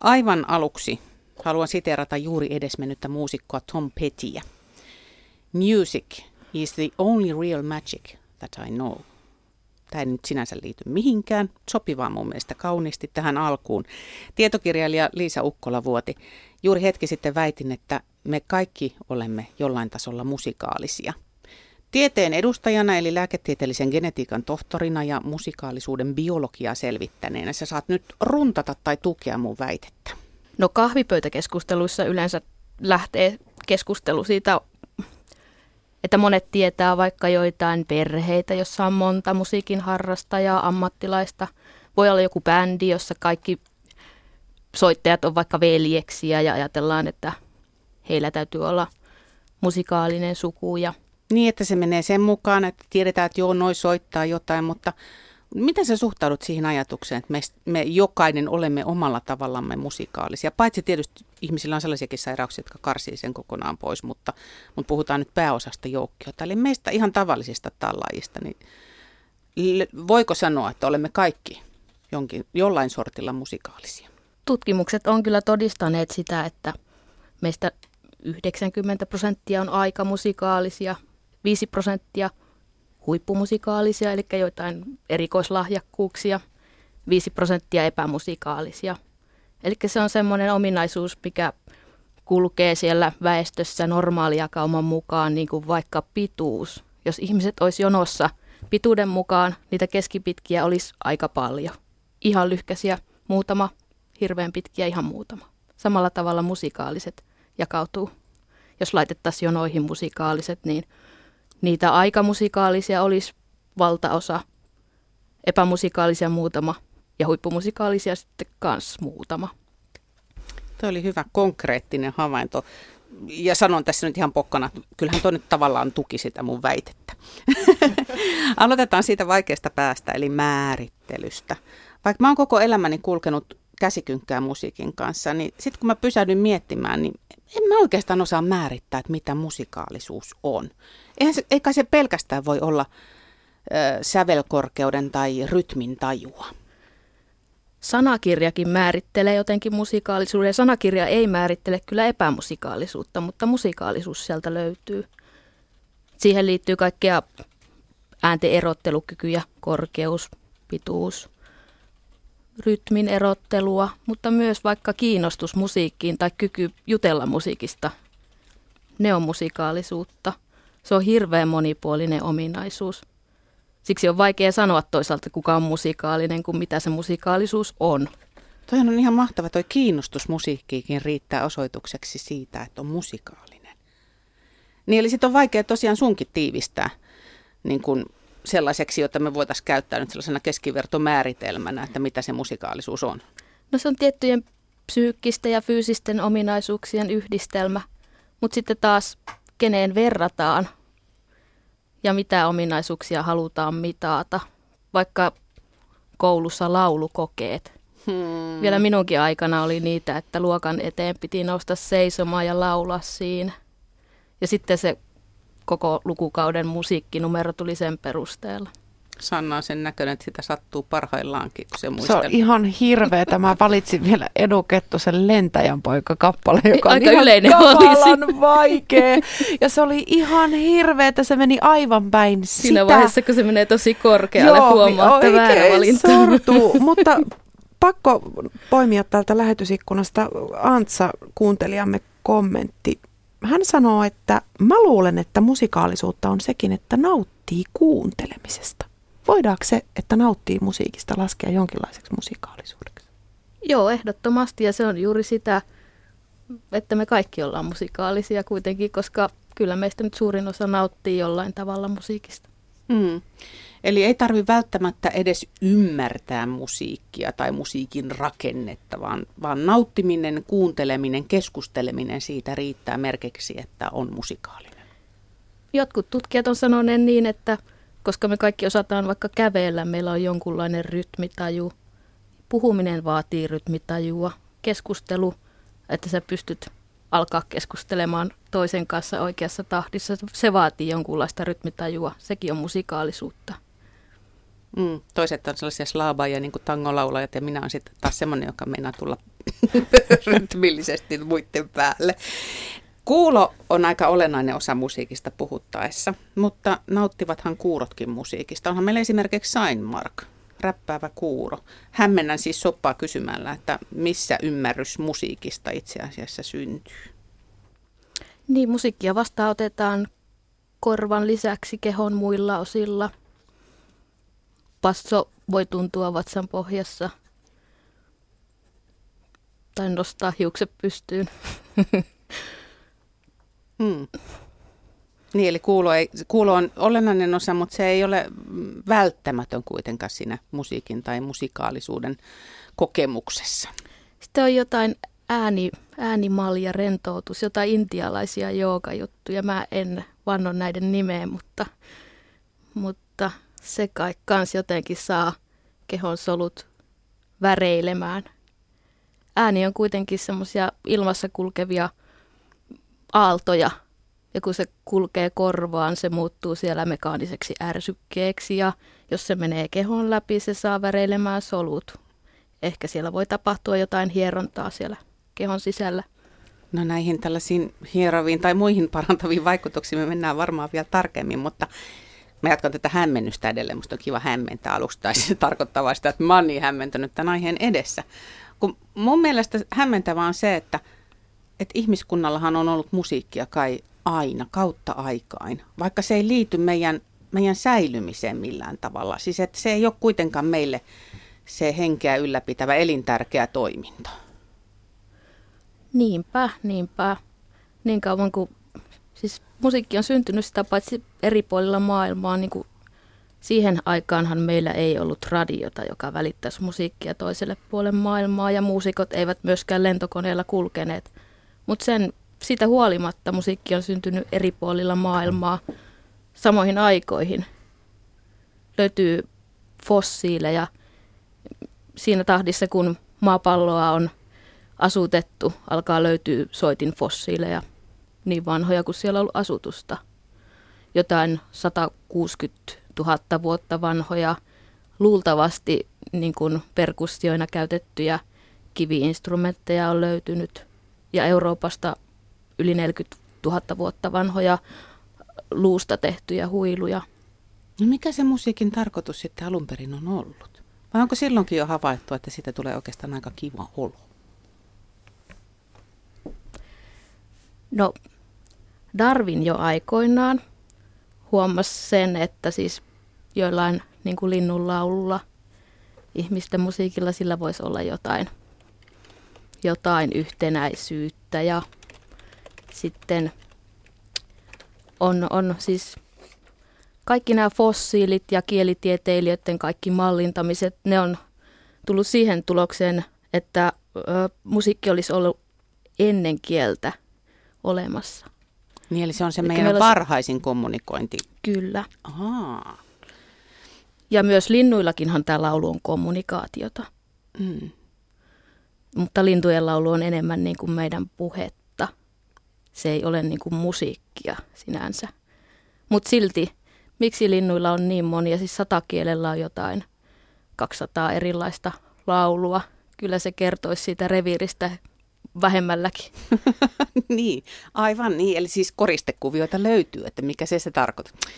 Aivan aluksi haluan siteerata juuri edesmennyttä muusikkoa Tom Pettyä. Music is the only real magic that I know. Tämä ei nyt sinänsä liity mihinkään, sopivaa mun mielestä kauniisti tähän alkuun. Tietokirjailija Liisa Ukkola vuoti. Juuri hetki sitten väitin, että me kaikki olemme jollain tasolla musikaalisia. Tieteen edustajana eli lääketieteellisen genetiikan tohtorina ja musikaalisuuden biologiaa selvittäneenä sä saat nyt runtata tai tukea mun väitettä. No kahvipöytäkeskusteluissa yleensä lähtee keskustelu siitä, että monet tietää vaikka joitain perheitä, jossa on monta musiikin harrastajaa, ammattilaista. Voi olla joku bändi, jossa kaikki soittajat on vaikka veljeksiä ja ajatellaan, että heillä täytyy olla musikaalinen suku. Ja... Niin, että se menee sen mukaan, että tiedetään, että joo, noi soittaa jotain, mutta Miten sä suhtaudut siihen ajatukseen, että me, me jokainen olemme omalla tavallamme musikaalisia? Paitsi tietysti ihmisillä on sellaisiakin sairauksia, jotka karsii sen kokonaan pois, mutta, mutta puhutaan nyt pääosasta joukkiota. Eli meistä ihan tavallisista tallaajista, niin voiko sanoa, että olemme kaikki jonkin, jollain sortilla musikaalisia? Tutkimukset on kyllä todistaneet sitä, että meistä 90 prosenttia on aika musikaalisia, 5 prosenttia – huippumusikaalisia, eli joitain erikoislahjakkuuksia, 5 prosenttia epämusikaalisia. Eli se on semmoinen ominaisuus, mikä kulkee siellä väestössä normaalijakauman mukaan, niin kuin vaikka pituus. Jos ihmiset olisi jonossa pituuden mukaan, niitä keskipitkiä olisi aika paljon. Ihan lyhkäisiä muutama, hirveän pitkiä ihan muutama. Samalla tavalla musikaaliset jakautuu. Jos laitettaisiin jonoihin musikaaliset, niin Niitä aikamusikaalisia olisi valtaosa, epämusikaalisia muutama ja huippumusikaalisia sitten kans muutama. Tuo oli hyvä konkreettinen havainto. Ja sanon tässä nyt ihan pokkana, kyllähän tuo nyt tavallaan tuki sitä mun väitettä. Aloitetaan siitä vaikeasta päästä, eli määrittelystä. Vaikka mä oon koko elämäni kulkenut käsikynkkää musiikin kanssa, niin sitten kun mä pysähdyn miettimään, niin en mä oikeastaan osaa määrittää, että mitä musikaalisuus on. Eihän se, eikä se pelkästään voi olla ö, sävelkorkeuden tai rytmin tajua. Sanakirjakin määrittelee jotenkin musikaalisuuden. Sanakirja ei määrittele kyllä epämusikaalisuutta, mutta musikaalisuus sieltä löytyy. Siihen liittyy kaikkea äänten erottelukykyjä, korkeus, pituus, rytmin erottelua, mutta myös vaikka kiinnostus musiikkiin tai kyky jutella musiikista. Ne on musikaalisuutta. Se on hirveän monipuolinen ominaisuus. Siksi on vaikea sanoa toisaalta, kuka on musikaalinen, kuin mitä se musikaalisuus on. Toihan on ihan mahtava, toi kiinnostus musiikkiikin riittää osoitukseksi siitä, että on musikaalinen. Niin eli sitten on vaikea tosiaan sunkin tiivistää niin kun sellaiseksi, jota me voitaisiin käyttää nyt sellaisena keskivertomääritelmänä, että mitä se musikaalisuus on? No se on tiettyjen psyykkisten ja fyysisten ominaisuuksien yhdistelmä, mutta sitten taas keneen verrataan ja mitä ominaisuuksia halutaan mitata. Vaikka koulussa laulukokeet. Hmm. Vielä minunkin aikana oli niitä, että luokan eteen piti nousta seisomaan ja laulaa siinä. Ja sitten se koko lukukauden musiikkinumero tuli sen perusteella. Sanna on sen näköinen, että sitä sattuu parhaillaankin, kun se muistelee. Se on ihan hirveä. Mä valitsin vielä Edu Kettusen Lentäjän poika kappale, joka Aika on ihan yleinen kamalan vaikea. Ja se oli ihan hirveä, että se meni aivan päin Siinä sitä. vaiheessa, kun se menee tosi korkealle, Joo, huomaa, että väärä valinta. sortuu. Mutta pakko poimia täältä lähetysikkunasta Antsa kuuntelijamme kommentti hän sanoo, että mä luulen, että musikaalisuutta on sekin, että nauttii kuuntelemisesta. Voidaanko se, että nauttii musiikista, laskea jonkinlaiseksi musikaalisuudeksi? Joo, ehdottomasti. Ja se on juuri sitä, että me kaikki ollaan musikaalisia kuitenkin, koska kyllä meistä nyt suurin osa nauttii jollain tavalla musiikista. Mm. Eli ei tarvi välttämättä edes ymmärtää musiikkia tai musiikin rakennetta, vaan, vaan nauttiminen, kuunteleminen, keskusteleminen siitä riittää merkiksi, että on musikaalinen. Jotkut tutkijat on sanoneet niin, että koska me kaikki osataan vaikka kävellä, meillä on jonkunlainen rytmitaju. Puhuminen vaatii rytmitajua, keskustelu, että sä pystyt alkaa keskustelemaan toisen kanssa oikeassa tahdissa. Se vaatii jonkunlaista rytmitajua, sekin on musikaalisuutta. Mm, toiset on sellaisia slaabaajia, niin kuin tangolaulajat, ja minä olen sitten taas semmoinen, joka meinaa tulla rytmillisesti muiden päälle. Kuulo on aika olennainen osa musiikista puhuttaessa, mutta nauttivathan kuurotkin musiikista. Onhan meillä esimerkiksi Seinmark, räppäävä kuuro. Hämmennän siis soppaa kysymällä, että missä ymmärrys musiikista itse asiassa syntyy. Niin, musiikkia vastaanotetaan korvan lisäksi kehon muilla osilla. Passo voi tuntua vatsan pohjassa tai nostaa hiukset pystyyn. Hmm. Niin, eli kuulo, ei, kuulo on olennainen osa, mutta se ei ole välttämätön kuitenkaan siinä musiikin tai musikaalisuuden kokemuksessa. Sitten on jotain ääni, äänimalja, rentoutus, jotain intialaisia joogajuttuja. Mä en vanno näiden nimeä, mutta, mutta se kai kans jotenkin saa kehon solut väreilemään. Ääni on kuitenkin semmoisia ilmassa kulkevia aaltoja, ja kun se kulkee korvaan, se muuttuu siellä mekaaniseksi ärsykkeeksi, ja jos se menee kehon läpi, se saa väreilemään solut. Ehkä siellä voi tapahtua jotain hierontaa siellä kehon sisällä. No näihin tällaisiin hieroviin tai muihin parantaviin vaikutuksiin me mennään varmaan vielä tarkemmin, mutta mä jatkan tätä hämmennystä edelleen. Musta on kiva hämmentää aluksi, tai se tarkoittaa sitä, että mä oon niin hämmentynyt tämän aiheen edessä. Kun mun mielestä hämmentävää on se, että, että ihmiskunnallahan on ollut musiikkia kai aina, kautta aikain, vaikka se ei liity meidän, meidän säilymiseen millään tavalla. Siis että se ei ole kuitenkaan meille se henkeä ylläpitävä elintärkeä toiminto. Niinpä, niinpä. Niin kauan kuin siis musiikki on syntynyt sitä paitsi eri puolilla maailmaa, niin kuin siihen aikaanhan meillä ei ollut radiota, joka välittäisi musiikkia toiselle puolelle maailmaa ja muusikot eivät myöskään lentokoneella kulkeneet. Mutta sen siitä huolimatta musiikki on syntynyt eri puolilla maailmaa samoihin aikoihin. Löytyy fossiileja siinä tahdissa, kun maapalloa on asutettu, alkaa löytyä soitin fossiileja, niin vanhoja kuin siellä on ollut asutusta. Jotain 160 000 vuotta vanhoja, luultavasti niin kuin perkussioina käytettyjä kiviinstrumentteja on löytynyt. Ja Euroopasta yli 40 000 vuotta vanhoja luusta tehtyjä huiluja. No mikä se musiikin tarkoitus sitten alun perin on ollut? Vai onko silloinkin jo havaittu, että siitä tulee oikeastaan aika kiva olo? No, Darwin jo aikoinaan huomasi sen, että siis joillain niin kuin linnunlaululla, ihmisten musiikilla sillä voisi olla jotain, jotain yhtenäisyyttä ja sitten on, on siis kaikki nämä fossiilit ja kielitieteilijöiden kaikki mallintamiset, ne on tullut siihen tulokseen, että ö, musiikki olisi ollut ennen kieltä olemassa. Niin, eli se on se eli meidän varhaisin kommunikointi. Kyllä. Ahaa. Ja myös linnuillakinhan tämä laulu on kommunikaatiota. Mm. Mutta lintujen laulu on enemmän niin kuin meidän puhetta. Se ei ole niin kuin musiikkia sinänsä. Mutta silti, miksi linnuilla on niin monia, siis satakielellä on jotain 200 erilaista laulua. Kyllä se kertoisi siitä reviiristä vähemmälläkin. niin, aivan niin. Eli siis koristekuvioita löytyy, että mikä se se tarkoittaa.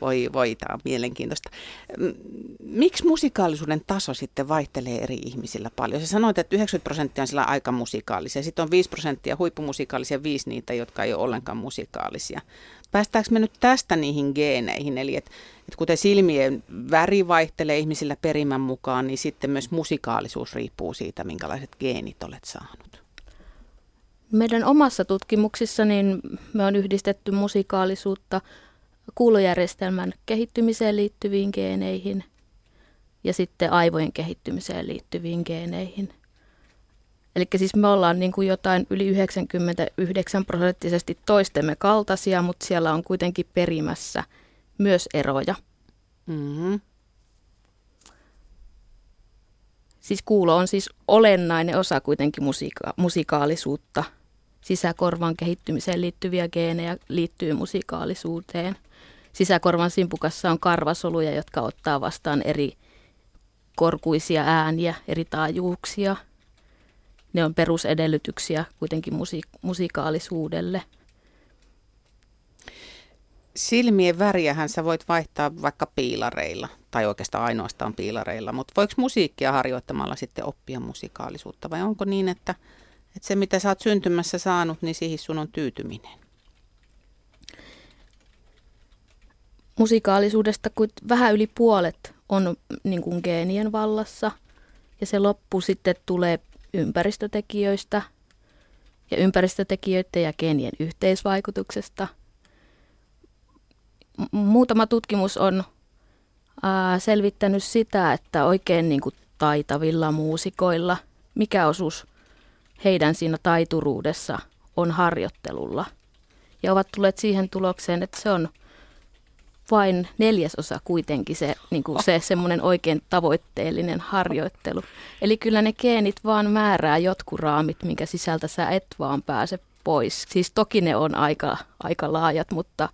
Voi, voi, tämä on mielenkiintoista. Miksi musikaalisuuden taso sitten vaihtelee eri ihmisillä paljon? Sä sanoit, että 90 prosenttia on sillä aika musikaalisia. Sitten on 5 prosenttia huippumusikaalisia, 5 niitä, jotka ei ole ollenkaan musikaalisia. Päästäänkö me nyt tästä niihin geeneihin? Eli että et kuten silmien väri vaihtelee ihmisillä perimän mukaan, niin sitten myös musikaalisuus riippuu siitä, minkälaiset geenit olet saanut. Meidän omassa tutkimuksissa niin me on yhdistetty musikaalisuutta kuulojärjestelmän kehittymiseen liittyviin geeneihin ja sitten aivojen kehittymiseen liittyviin geeneihin. Eli siis me ollaan niin kuin jotain yli 99 prosenttisesti toistemme kaltaisia, mutta siellä on kuitenkin perimässä myös eroja. Mm-hmm. Siis kuulo on siis olennainen osa kuitenkin musiika- musikaalisuutta. Sisäkorvan kehittymiseen liittyviä geenejä liittyy musikaalisuuteen. Sisäkorvan simpukassa on karvasoluja, jotka ottaa vastaan eri korkuisia ääniä, eri taajuuksia. ne on perusedellytyksiä kuitenkin musi- musikaalisuudelle. Silmien väriähän sä voit vaihtaa vaikka piilareilla, tai oikeastaan ainoastaan piilareilla, mutta voiko musiikkia harjoittamalla sitten oppia musikaalisuutta, vai onko niin, että, että se mitä sä oot syntymässä saanut, niin siihen sun on tyytyminen? Musikaalisuudesta, kun vähän yli puolet on niin kuin geenien vallassa, ja se loppu sitten tulee ympäristötekijöistä ja ympäristötekijöiden ja geenien yhteisvaikutuksesta. Muutama tutkimus on ää, selvittänyt sitä, että oikein niin kuin taitavilla muusikoilla, mikä osuus heidän siinä taituruudessa on harjoittelulla. Ja ovat tulleet siihen tulokseen, että se on – vain neljäsosa kuitenkin se, niin kuin se semmoinen oikein tavoitteellinen harjoittelu. Eli kyllä ne geenit vaan määrää jotkut raamit, minkä sisältä sä et vaan pääse pois. Siis toki ne on aika, aika laajat, mutta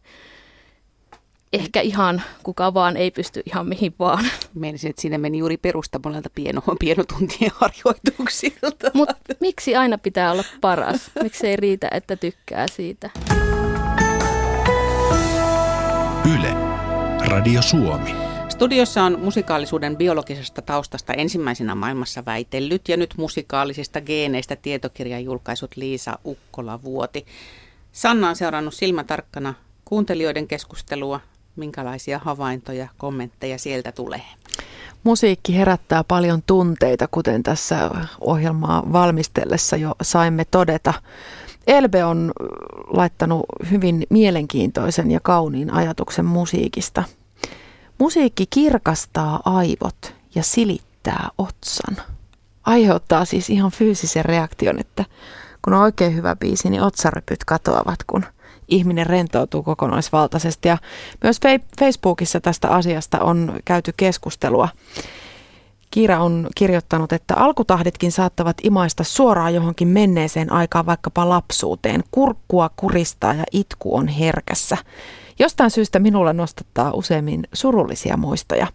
ehkä ihan kuka vaan ei pysty ihan mihin vaan. Meinasin, että siinä meni juuri perustamonelta pieno, pienotuntien harjoituksilta. Mutta miksi aina pitää olla paras? Miksi ei riitä, että tykkää siitä? Yle, Radio Suomi. Studiossa on musikaalisuuden biologisesta taustasta ensimmäisenä maailmassa väitellyt ja nyt musikaalisista geeneistä tietokirjan julkaisut Liisa Ukkola-Vuoti. Sanna on seurannut silmätarkkana kuuntelijoiden keskustelua. Minkälaisia havaintoja, kommentteja sieltä tulee? Musiikki herättää paljon tunteita, kuten tässä ohjelmaa valmistellessa jo saimme todeta. Elbe on laittanut hyvin mielenkiintoisen ja kauniin ajatuksen musiikista. Musiikki kirkastaa aivot ja silittää otsan. Aiheuttaa siis ihan fyysisen reaktion, että kun on oikein hyvä biisi, niin otsarypyt katoavat, kun ihminen rentoutuu kokonaisvaltaisesti. Ja myös Facebookissa tästä asiasta on käyty keskustelua. Kiira on kirjoittanut, että alkutahditkin saattavat imaista suoraan johonkin menneeseen aikaan, vaikkapa lapsuuteen. Kurkkua kuristaa ja itku on herkässä. Jostain syystä minulla nostattaa useimmin surullisia muistoja.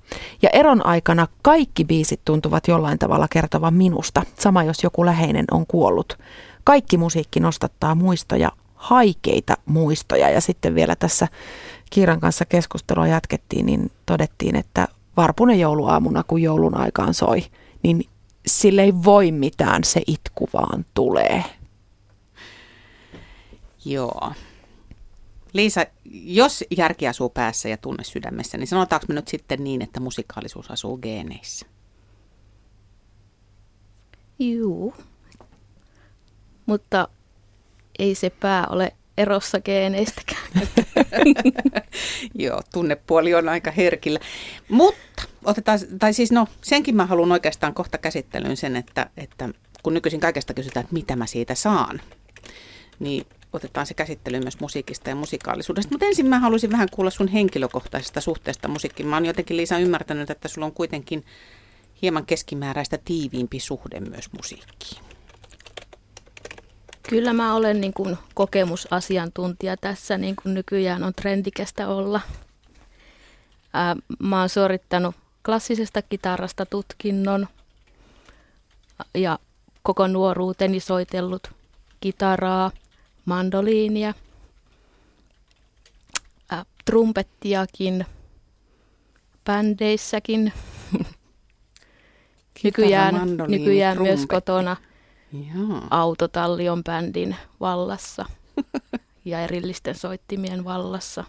Ja eron aikana kaikki biisit tuntuvat jollain tavalla kertovan minusta, sama jos joku läheinen on kuollut. Kaikki musiikki nostattaa muistoja, haikeita muistoja. Ja sitten vielä tässä Kiiran kanssa keskustelua jatkettiin, niin todettiin, että varpunen jouluaamuna, kun joulun aikaan soi, niin sille ei voi mitään, se itku vaan tulee. Joo. Liisa, jos järki asuu päässä ja tunne sydämessä, niin sanotaanko me nyt sitten niin, että musikaalisuus asuu geeneissä? Juu. Mutta ei se pää ole erossa geeneistäkään. Joo, tunnepuoli on aika herkillä. Mutta otetaan, tai siis no, senkin mä haluan oikeastaan kohta käsittelyyn sen, että, että kun nykyisin kaikesta kysytään, että mitä mä siitä saan, niin otetaan se käsittely myös musiikista ja musikaalisuudesta. Mutta ensin mä haluaisin vähän kuulla sun henkilökohtaisesta suhteesta musiikkiin. Mä oon jotenkin Liisa ymmärtänyt, että sulla on kuitenkin hieman keskimääräistä tiiviimpi suhde myös musiikkiin. Kyllä mä olen niin kuin kokemusasiantuntija tässä, niin kuin nykyään on trendikästä olla. Ää, mä oon suorittanut klassisesta kitarasta tutkinnon ja koko nuoruuteni soitellut kitaraa, mandoliinia, ää, trumpettiakin, bändeissäkin. nykyään nykyään myös kotona – Autotallion bändin vallassa ja erillisten soittimien vallassa.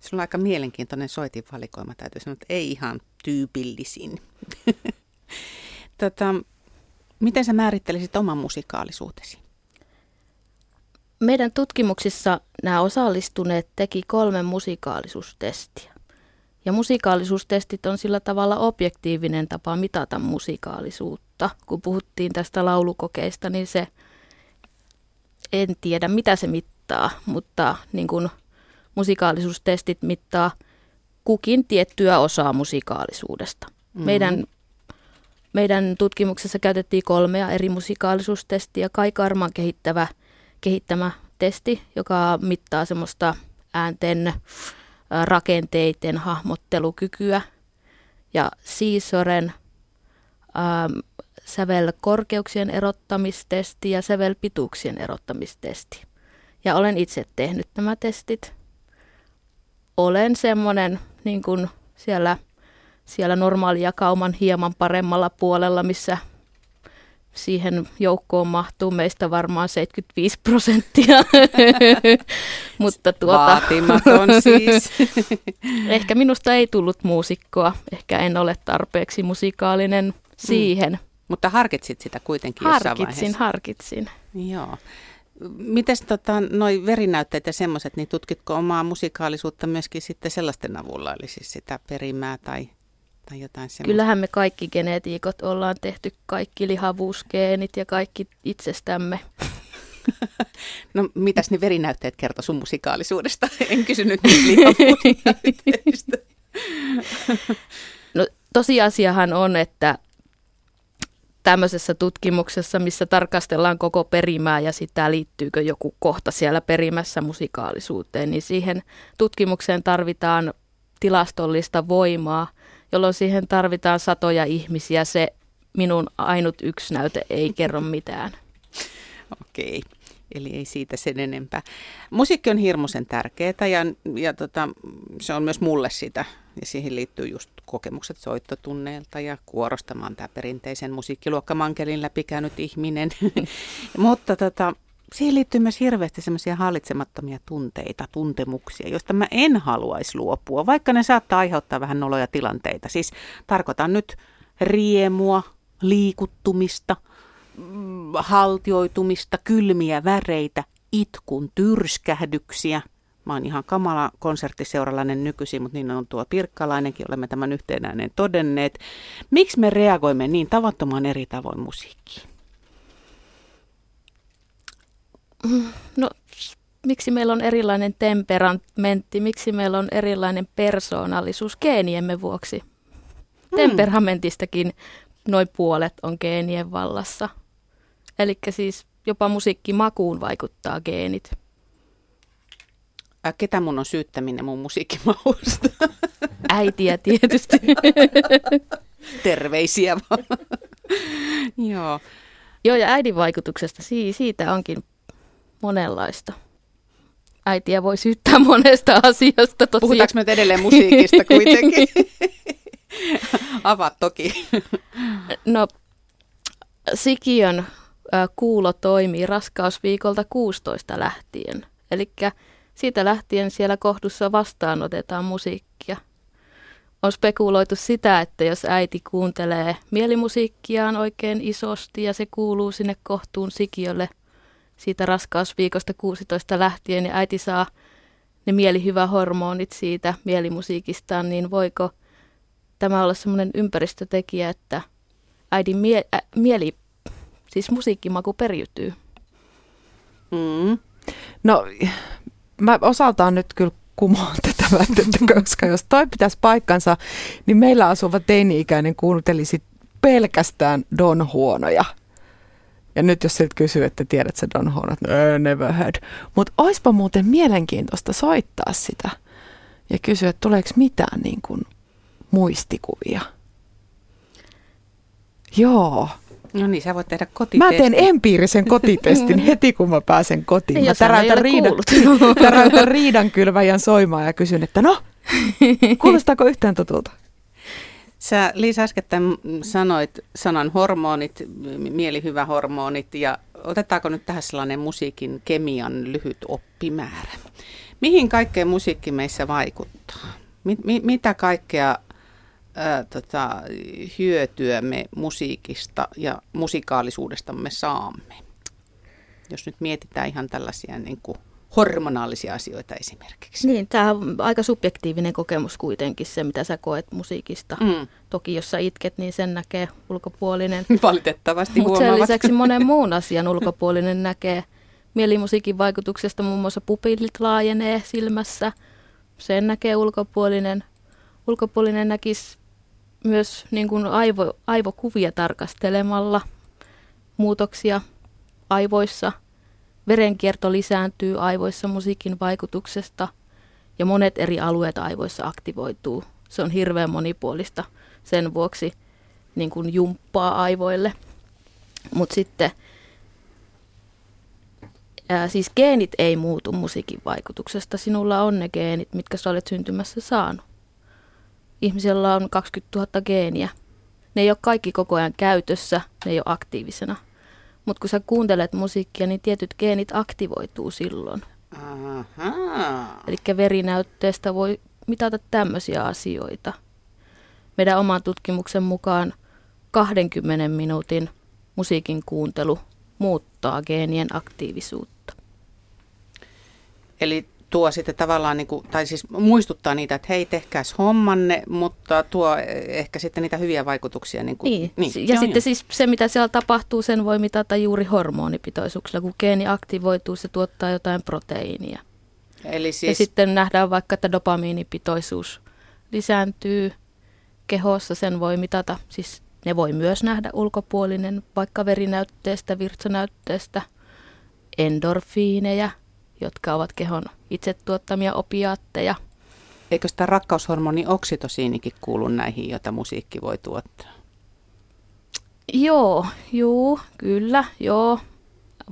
Sulla on aika mielenkiintoinen soitinvalikoima, täytyy sanoa, että ei ihan tyypillisin. tota, miten sä määrittelisit oman musikaalisuutesi? Meidän tutkimuksissa nämä osallistuneet teki kolme musikaalisuustestiä. Ja musikaalisuustestit on sillä tavalla objektiivinen tapa mitata musikaalisuutta. Kun puhuttiin tästä laulukokeista, niin se, en tiedä mitä se mittaa, mutta niin kuin musikaalisuustestit mittaa kukin tiettyä osaa musikaalisuudesta. Mm-hmm. Meidän, meidän tutkimuksessa käytettiin kolmea eri musikaalisuustestiä. Kai Karman kehittävä, kehittämä testi, joka mittaa semmoista äänten rakenteiden hahmottelukykyä. Ja Siisoren ähm, sävelkorkeuksien erottamistesti ja sävelpituuksien erottamistesti. Ja olen itse tehnyt nämä testit. Olen semmoinen niin kuin siellä, siellä normaalia kauman hieman paremmalla puolella, missä siihen joukkoon mahtuu meistä varmaan 75 prosenttia. Mutta tuota, Vaatimaton siis. ehkä minusta ei tullut muusikkoa. Ehkä en ole tarpeeksi musikaalinen. Siihen. Mm. Mutta harkitsit sitä kuitenkin harkitsin, jossain vaiheessa? Harkitsin, harkitsin. Joo. Miten tota, noi verinäytteet ja semmoiset, niin tutkitko omaa musikaalisuutta myöskin sitten sellaisten avulla, eli siis sitä perimää tai, tai jotain semmoista? Kyllähän me kaikki genetiikot ollaan tehty, kaikki lihavuusgeenit ja kaikki itsestämme. no mitäs ne verinäytteet kertoo sun musikaalisuudesta? En kysynyt lihavuusnäytteistä. no tosiasiahan on, että tämmöisessä tutkimuksessa, missä tarkastellaan koko perimää ja sitä liittyykö joku kohta siellä perimässä musikaalisuuteen, niin siihen tutkimukseen tarvitaan tilastollista voimaa, jolloin siihen tarvitaan satoja ihmisiä. Se minun ainut yksi näyte ei kerro mitään. Okei. Okay. Eli ei siitä sen enempää. Musiikki on hirmuisen tärkeää ja, ja tota, se on myös mulle sitä. Ja siihen liittyy just kokemukset soittotunneilta ja kuorostamaan tämä perinteisen musiikkiluokkamankelin läpikäynyt ihminen. Mutta tota, siihen liittyy myös hirveästi semmoisia hallitsemattomia tunteita, tuntemuksia, joista mä en haluaisi luopua, vaikka ne saattaa aiheuttaa vähän noloja tilanteita. Siis tarkoitan nyt riemua, liikuttumista – haltioitumista, kylmiä väreitä, itkun tyrskähdyksiä. Mä oon ihan kamala konserttiseuralainen nykyisin, mutta niin on tuo Pirkkalainenkin, olemme tämän yhteenäinen todenneet. Miksi me reagoimme niin tavattoman eri tavoin musiikkiin? No, miksi meillä on erilainen temperamentti, miksi meillä on erilainen persoonallisuus geeniemme vuoksi? Hmm. Temperamentistakin noin puolet on geenien vallassa. Eli siis jopa musiikkimakuun vaikuttaa geenit. Ä, ketä mun on syyttäminen mun musiikkimahusta? Äitiä tietysti. Terveisiä vaan. Joo. Joo, ja äidin vaikutuksesta siitä onkin monenlaista. Äitiä voi syyttää monesta asiasta. Tosiaan. Puhutaanko me edelleen musiikista kuitenkin? Avaat toki. No, Sikiön kuulo toimii raskausviikolta 16 lähtien. Eli siitä lähtien siellä kohdussa vastaanotetaan musiikkia. On spekuloitu sitä, että jos äiti kuuntelee mielimusiikkiaan oikein isosti ja se kuuluu sinne kohtuun sikiölle siitä raskausviikosta 16 lähtien ja äiti saa ne mielihyvä hormonit siitä mielimusiikistaan, niin voiko tämä olla semmoinen ympäristötekijä, että äidin mie- ä, mieli siis musiikkimaku periytyy. Mm. No, mä osaltaan nyt kyllä kumoan tätä väitettä, koska jos toi pitäisi paikkansa, niin meillä asuva teini-ikäinen kuuntelisi pelkästään Don Huonoja. Ja nyt jos siltä kysyy, että tiedät sä Don Huonot, no, never heard. Mutta oispa muuten mielenkiintoista soittaa sitä ja kysyä, että tuleeko mitään niin kuin muistikuvia. Joo. No niin, sä voit tehdä kotitestin. Mä teen empiirisen kotitestin heti, kun mä pääsen kotiin. Ei, mä täräytän, riidan, täräytän riidan kylväjän soimaan ja kysyn, että no, kuulostaako yhtään tutulta? Sä Liisa äskettäin sanoit sanan hormonit, mielihyvähormonit ja otetaanko nyt tähän sellainen musiikin kemian lyhyt oppimäärä? Mihin kaikkeen musiikki meissä vaikuttaa? Mit, mit, mitä kaikkea ää, tota, hyötyä me musiikista ja musikaalisuudesta me saamme. Jos nyt mietitään ihan tällaisia niin kuin hormonaalisia asioita esimerkiksi. Niin, tämä on aika subjektiivinen kokemus kuitenkin se, mitä sä koet musiikista. Mm. Toki jos sä itket, niin sen näkee ulkopuolinen. Valitettavasti Mutta sen lisäksi monen muun asian ulkopuolinen näkee. Mielimusiikin vaikutuksesta muun muassa pupillit laajenee silmässä. Sen näkee ulkopuolinen. Ulkopuolinen näkisi myös niin kuin aivo, aivokuvia tarkastelemalla muutoksia aivoissa. Verenkierto lisääntyy aivoissa musiikin vaikutuksesta ja monet eri alueet aivoissa aktivoituu. Se on hirveän monipuolista sen vuoksi niin kuin jumppaa aivoille. Mutta sitten ää, siis geenit ei muutu musiikin vaikutuksesta. Sinulla on ne geenit, mitkä sä olet syntymässä saanut. Ihmisellä on 20 000 geeniä. Ne ei ole kaikki koko ajan käytössä, ne ei ole aktiivisena. Mutta kun sä kuuntelet musiikkia, niin tietyt geenit aktivoituu silloin. Eli verinäytteestä voi mitata tämmöisiä asioita. Meidän oman tutkimuksen mukaan 20 minuutin musiikin kuuntelu muuttaa geenien aktiivisuutta. Eli tuo sitten tavallaan, niin kuin, tai siis muistuttaa niitä, että hei, tehkääs hommanne, mutta tuo ehkä sitten niitä hyviä vaikutuksia. Niin, kuin, niin. niin. ja sitten siis se, mitä siellä tapahtuu, sen voi mitata juuri hormonipitoisuuksilla. Kun geeni aktivoituu, se tuottaa jotain proteiinia. Eli siis... Ja sitten nähdään vaikka, että dopamiinipitoisuus lisääntyy kehossa, sen voi mitata, siis ne voi myös nähdä ulkopuolinen, vaikka verinäytteestä, virtsanäytteestä, endorfiineja, jotka ovat kehon itse tuottamia opiaatteja. Eikö sitä rakkaushormoni oksitosiinikin kuulu näihin, joita musiikki voi tuottaa? Joo, juu, kyllä, joo.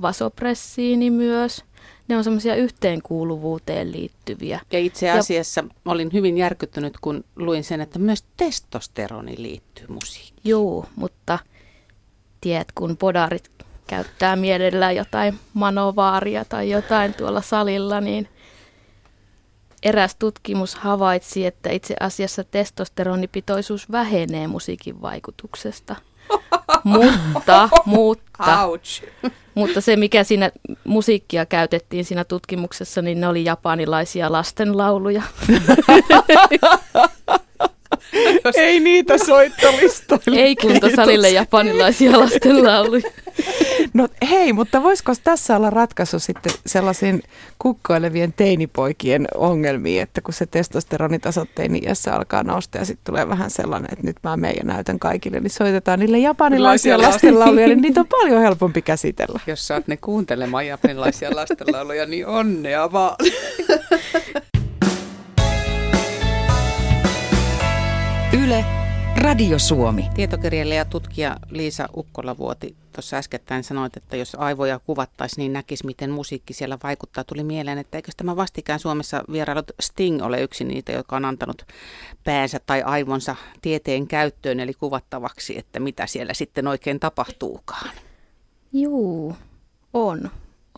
Vasopressiini myös ne on semmoisia yhteenkuuluvuuteen liittyviä. Ja itse asiassa ja, olin hyvin järkyttynyt, kun luin sen, että myös testosteroni liittyy musiikkiin. Joo, mutta tiedät, kun podarit käyttää mielellään jotain manovaaria tai jotain tuolla salilla, niin eräs tutkimus havaitsi, että itse asiassa testosteronipitoisuus vähenee musiikin vaikutuksesta – mutta, mutta, Ouch. mutta se, mikä siinä musiikkia käytettiin siinä tutkimuksessa, niin ne oli japanilaisia lastenlauluja. Ei niitä soittolistoille. Ei kuntosalille japanilaisia lastenlauluja. No hei, mutta voisiko tässä olla ratkaisu sitten sellaisiin kukkoilevien teinipoikien ongelmiin, että kun se testosteronitasot teini-iässä alkaa nousta ja sitten tulee vähän sellainen, että nyt mä menen ja näytän kaikille, niin soitetaan niille japanilaisia lastenlauluja, niin niitä on paljon helpompi käsitellä. Jos saat ne kuuntelemaan japanilaisia lastenlauluja, niin onnea vaan. Yle, Radio Suomi. Tietokirjailija ja tutkija Liisa Ukkolavuoti tuossa äskettäin sanoit, että jos aivoja kuvattaisiin, niin näkisi, miten musiikki siellä vaikuttaa. Tuli mieleen, että eikö tämä vastikään Suomessa vierailut Sting ole yksi niitä, joka on antanut päänsä tai aivonsa tieteen käyttöön, eli kuvattavaksi, että mitä siellä sitten oikein tapahtuukaan. Juu, on.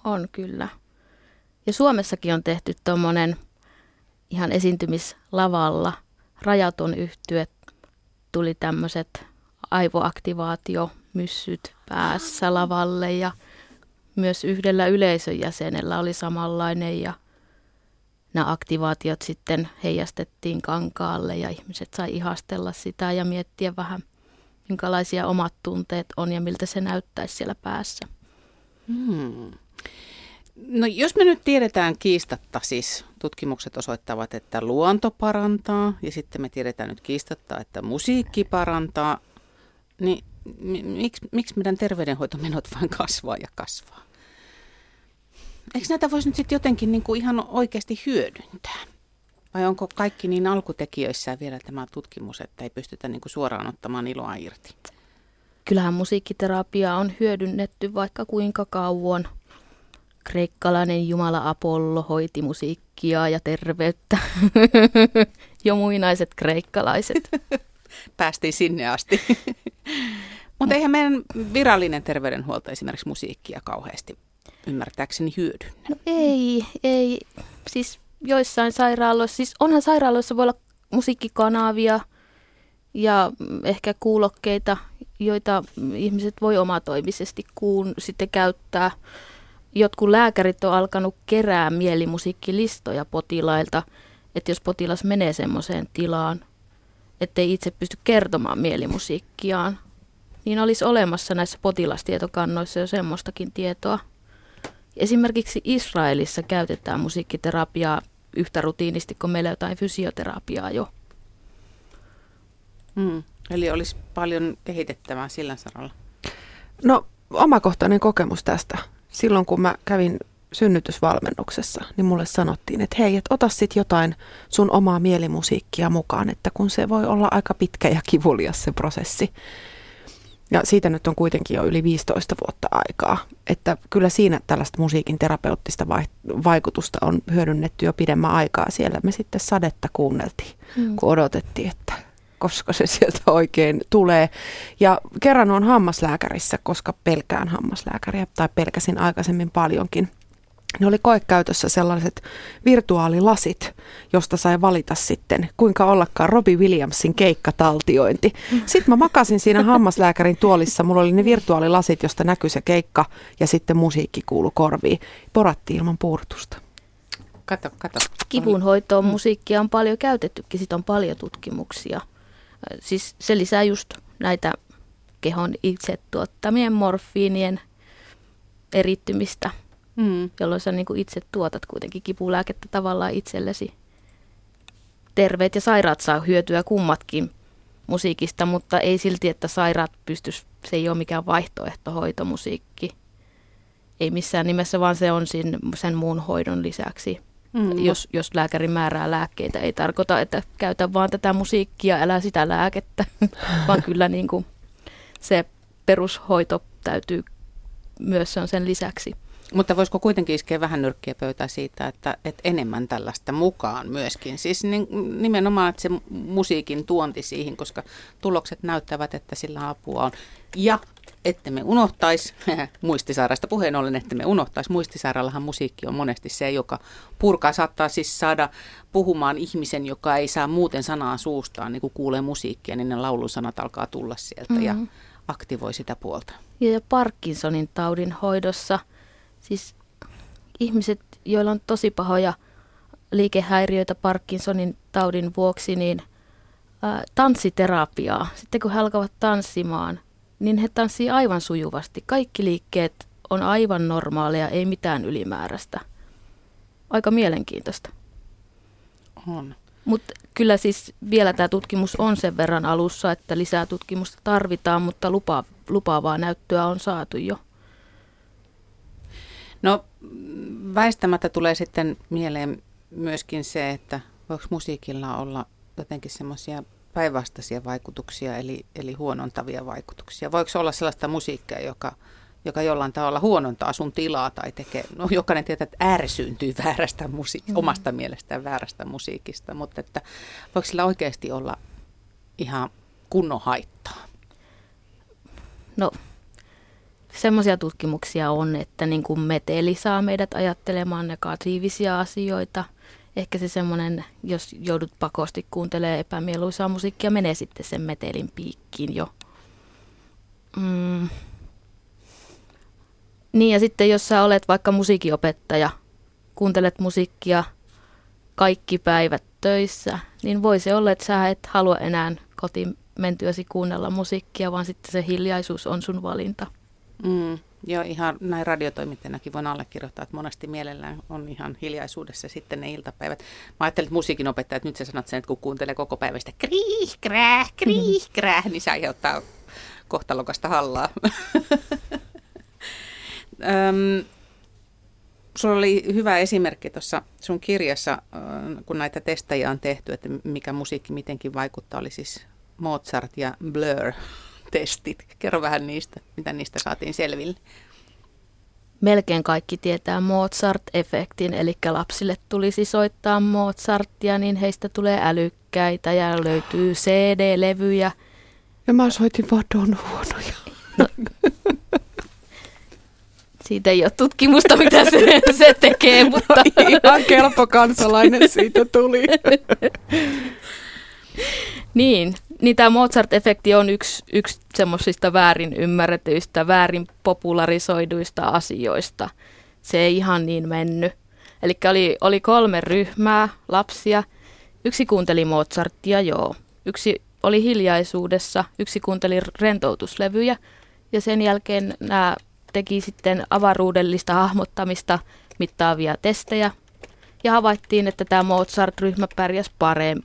On kyllä. Ja Suomessakin on tehty tuommoinen ihan esiintymislavalla rajaton yhtye tuli tämmöiset aivoaktivaatiomyssyt päässä lavalle ja myös yhdellä yleisön jäsenellä oli samanlainen ja nämä aktivaatiot sitten heijastettiin kankaalle ja ihmiset sai ihastella sitä ja miettiä vähän, minkälaisia omat tunteet on ja miltä se näyttäisi siellä päässä. Hmm. No jos me nyt tiedetään kiistatta, siis tutkimukset osoittavat, että luonto parantaa ja sitten me tiedetään nyt kiistatta, että musiikki parantaa, niin miksi, miksi meidän terveydenhoitomenot vain kasvaa ja kasvaa? Eikö näitä voisi nyt sitten jotenkin niin kuin ihan oikeasti hyödyntää? Vai onko kaikki niin alkutekijöissään vielä tämä tutkimus, että ei pystytä niin kuin suoraan ottamaan iloa irti? Kyllähän musiikkiterapia on hyödynnetty vaikka kuinka kauan – kreikkalainen jumala Apollo hoiti musiikkia ja terveyttä. jo muinaiset kreikkalaiset. Päästiin sinne asti. Mutta eihän meidän virallinen terveydenhuolto esimerkiksi musiikkia kauheasti ymmärtääkseni hyödynnä. No ei, ei. Siis joissain sairaaloissa, siis onhan sairaaloissa voi olla musiikkikanavia ja ehkä kuulokkeita, joita ihmiset voi omatoimisesti kuun sitten käyttää – jotkut lääkärit on alkanut kerää mielimusiikkilistoja potilailta, että jos potilas menee semmoiseen tilaan, ettei itse pysty kertomaan mielimusiikkiaan, niin olisi olemassa näissä potilastietokannoissa jo semmoistakin tietoa. Esimerkiksi Israelissa käytetään musiikkiterapiaa yhtä rutiinisti kuin meillä jotain fysioterapiaa jo. Mm, eli olisi paljon kehitettävää sillä saralla. No, omakohtainen kokemus tästä silloin kun mä kävin synnytysvalmennuksessa, niin mulle sanottiin, että hei, et ota sit jotain sun omaa mielimusiikkia mukaan, että kun se voi olla aika pitkä ja kivulias se prosessi. Ja siitä nyt on kuitenkin jo yli 15 vuotta aikaa. Että kyllä siinä tällaista musiikin terapeuttista vaikutusta on hyödynnetty jo pidemmän aikaa. Siellä me sitten sadetta kuunneltiin, mm. kun odotettiin, että koska se sieltä oikein tulee. Ja kerran on hammaslääkärissä, koska pelkään hammaslääkäriä tai pelkäsin aikaisemmin paljonkin – ne oli koekäytössä sellaiset virtuaalilasit, josta sai valita sitten, kuinka ollakaan Robbie Williamsin keikkataltiointi. Sitten mä makasin siinä hammaslääkärin tuolissa, mulla oli ne virtuaalilasit, josta näkyi se keikka ja sitten musiikki kuulu korviin. Poratti ilman puurtusta. Kato, kato. Kivunhoitoon musiikkia on paljon käytettykin, siitä on paljon tutkimuksia. Siis se lisää just näitä kehon itse tuottamien morfiinien erittymistä – mm. jolloin sä niin kuin itse tuotat kuitenkin kipulääkettä tavallaan itsellesi. Terveet ja sairaat saa hyötyä kummatkin musiikista, mutta ei silti, että sairaat pystys, se ei ole mikään vaihtoehto hoitomusiikki. Ei missään nimessä, vaan se on sen, sen muun hoidon lisäksi. Mm. Jos, jos lääkäri määrää lääkkeitä, ei tarkoita, että käytä vaan tätä musiikkia, älä sitä lääkettä, vaan kyllä niin kuin se perushoito täytyy myös se on sen lisäksi. Mutta voisiko kuitenkin iskeä vähän nyrkkiä pöytää siitä, että, että enemmän tällaista mukaan myöskin? Siis nimenomaan että se musiikin tuonti siihen, koska tulokset näyttävät, että sillä apua on. Ja että me unohtaisi, muistisairaasta puheen ollen, että me unohtaisi, muistisairaallahan musiikki on monesti se, joka purkaa, saattaa siis saada puhumaan ihmisen, joka ei saa muuten sanaa suustaan, niin kun kuulee musiikkia, niin ne laulun sanat alkaa tulla sieltä mm-hmm. ja aktivoi sitä puolta. Ja Parkinsonin taudin hoidossa – Siis ihmiset, joilla on tosi pahoja liikehäiriöitä Parkinsonin taudin vuoksi, niin tanssiterapiaa. Sitten kun he alkavat tanssimaan, niin he tanssii aivan sujuvasti. Kaikki liikkeet on aivan normaalia, ei mitään ylimääräistä. Aika mielenkiintoista. On. Mutta kyllä siis vielä tämä tutkimus on sen verran alussa, että lisää tutkimusta tarvitaan, mutta lupa, lupaavaa näyttöä on saatu jo. No väistämättä tulee sitten mieleen myöskin se, että voiko musiikilla olla jotenkin semmoisia päinvastaisia vaikutuksia, eli, eli huonontavia vaikutuksia. Voiko olla sellaista musiikkia, joka, joka jollain tavalla huonontaa sun tilaa tai tekee, no jokainen tietää, että ärsyyntyy väärästä musi- mm. omasta mielestään väärästä musiikista, mutta että voiko sillä oikeasti olla ihan kunnon haittaa? No semmoisia tutkimuksia on, että niin kuin meteli saa meidät ajattelemaan negatiivisia asioita. Ehkä se semmoinen, jos joudut pakosti kuuntelemaan epämieluisaa musiikkia, menee sitten sen metelin piikkiin jo. Mm. Niin ja sitten jos sä olet vaikka musiikinopettaja, kuuntelet musiikkia kaikki päivät töissä, niin voi se olla, että sä et halua enää kotiin mentyäsi kuunnella musiikkia, vaan sitten se hiljaisuus on sun valinta. Mm, joo, ihan näin radiotoimittajanakin voin allekirjoittaa, että monesti mielellään on ihan hiljaisuudessa sitten ne iltapäivät. Mä ajattelin, että musiikin opettajat, nyt sä sanot sen, että kun kuuntelee koko päivästä kriih, kräh, kriih, kräh, niin se aiheuttaa kohtalokasta hallaa. Öm, sulla oli hyvä esimerkki tuossa sun kirjassa, kun näitä testejä on tehty, että mikä musiikki mitenkin vaikuttaa, oli siis Mozart ja Blur testit. Kerro vähän niistä, mitä niistä saatiin selville. Melkein kaikki tietää Mozart-efektin, eli lapsille tulisi soittaa Mozartia, niin heistä tulee älykkäitä ja löytyy CD-levyjä. Ja mä soitin vaan Don huonoja. No, siitä ei ole tutkimusta, mitä se, se tekee, mutta... Ihan kelpo kansalainen siitä tuli. niin, niin tämä Mozart-efekti on yksi, yksi semmoisista väärin ymmärretyistä, väärin popularisoiduista asioista. Se ei ihan niin mennyt. Eli oli, oli kolme ryhmää lapsia. Yksi kuunteli Mozartia, joo. Yksi oli hiljaisuudessa, yksi kuunteli rentoutuslevyjä. Ja sen jälkeen nämä teki sitten avaruudellista hahmottamista mittaavia testejä. Ja havaittiin, että tämä Mozart-ryhmä pärjäsi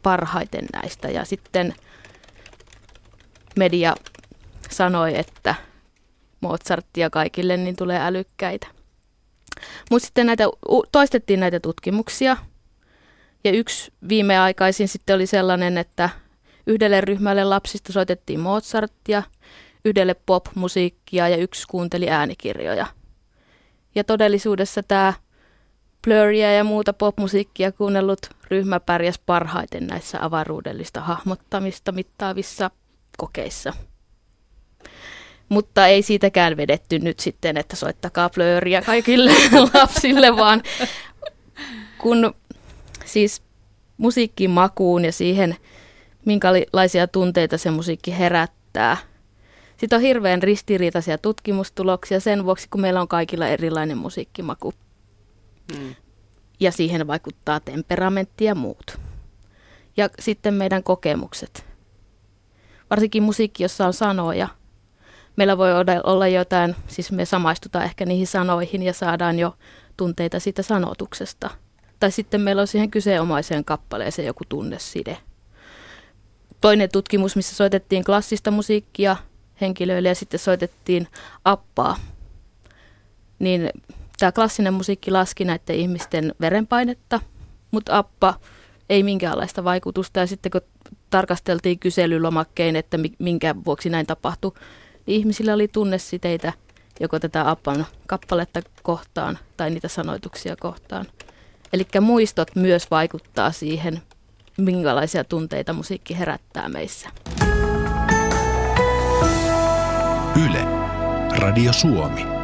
parhaiten näistä. Ja sitten – media sanoi, että Mozartia kaikille niin tulee älykkäitä. Mutta sitten näitä, toistettiin näitä tutkimuksia. Ja yksi viimeaikaisin sitten oli sellainen, että yhdelle ryhmälle lapsista soitettiin Mozartia, yhdelle pop-musiikkia ja yksi kuunteli äänikirjoja. Ja todellisuudessa tämä Blurria ja muuta popmusiikkia kuunnellut ryhmä pärjäs parhaiten näissä avaruudellista hahmottamista mittaavissa kokeissa. Mutta ei siitäkään vedetty nyt sitten, että soittakaa Blurria kaikille lapsille, vaan kun siis musiikkin makuun ja siihen, minkälaisia tunteita se musiikki herättää. Sitten on hirveän ristiriitaisia tutkimustuloksia sen vuoksi, kun meillä on kaikilla erilainen musiikkimaku. Mm. Ja siihen vaikuttaa temperamentti ja muut. Ja sitten meidän kokemukset. Varsinkin musiikki, jossa on sanoja. Meillä voi olla jotain, siis me samaistutaan ehkä niihin sanoihin ja saadaan jo tunteita siitä sanotuksesta. Tai sitten meillä on siihen kyseenomaiseen kappaleeseen joku tunneside. Toinen tutkimus, missä soitettiin klassista musiikkia henkilöille ja sitten soitettiin appaa, niin Tämä klassinen musiikki laski näiden ihmisten verenpainetta, mutta appa ei minkäänlaista vaikutusta. Ja sitten kun tarkasteltiin kyselylomakkein, että minkä vuoksi näin tapahtui, niin ihmisillä oli tunnesiteitä joko tätä appan kappaletta kohtaan tai niitä sanoituksia kohtaan. Eli muistot myös vaikuttaa siihen, minkälaisia tunteita musiikki herättää meissä. Yle. Radio Suomi.